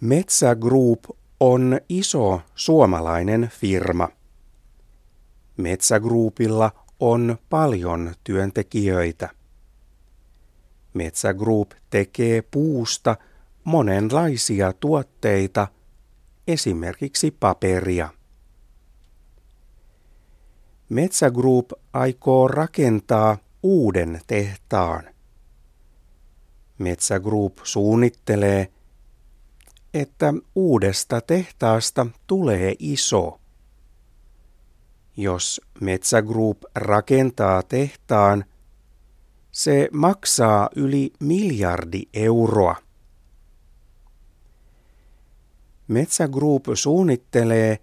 Metsä Group on iso suomalainen firma. Metsä Groupilla on paljon työntekijöitä. Metsä Group tekee puusta monenlaisia tuotteita, esimerkiksi paperia. Metsä Group aikoo rakentaa uuden tehtaan. Metsä Group suunnittelee, että uudesta tehtaasta tulee iso. Jos Metsä Group rakentaa tehtaan, se maksaa yli miljardi euroa. Metsä Group suunnittelee,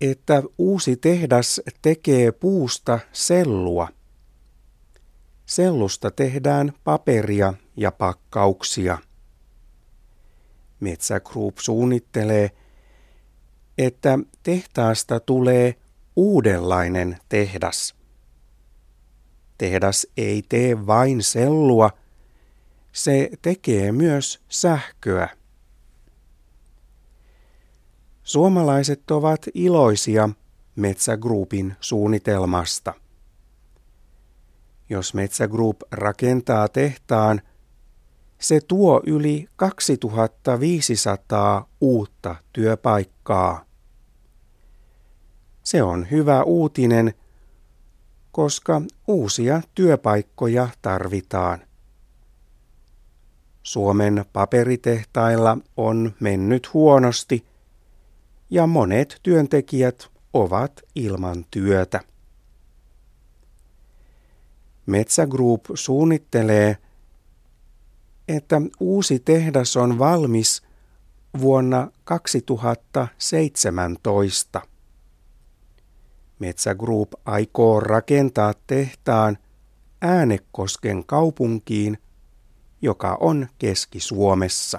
että uusi tehdas tekee puusta sellua. Sellusta tehdään paperia ja pakkauksia. Metsä Group suunnittelee, että tehtaasta tulee uudenlainen tehdas. Tehdas ei tee vain sellua, se tekee myös sähköä. Suomalaiset ovat iloisia Metsä Groupin suunnitelmasta. Jos Metsä Group rakentaa tehtaan, se tuo yli 2500 uutta työpaikkaa. Se on hyvä uutinen, koska uusia työpaikkoja tarvitaan. Suomen paperitehtailla on mennyt huonosti ja monet työntekijät ovat ilman työtä. Metsä Group suunnittelee, että uusi tehdas on valmis vuonna 2017. Metsä Group aikoo rakentaa tehtaan Äänekosken kaupunkiin, joka on Keski-Suomessa.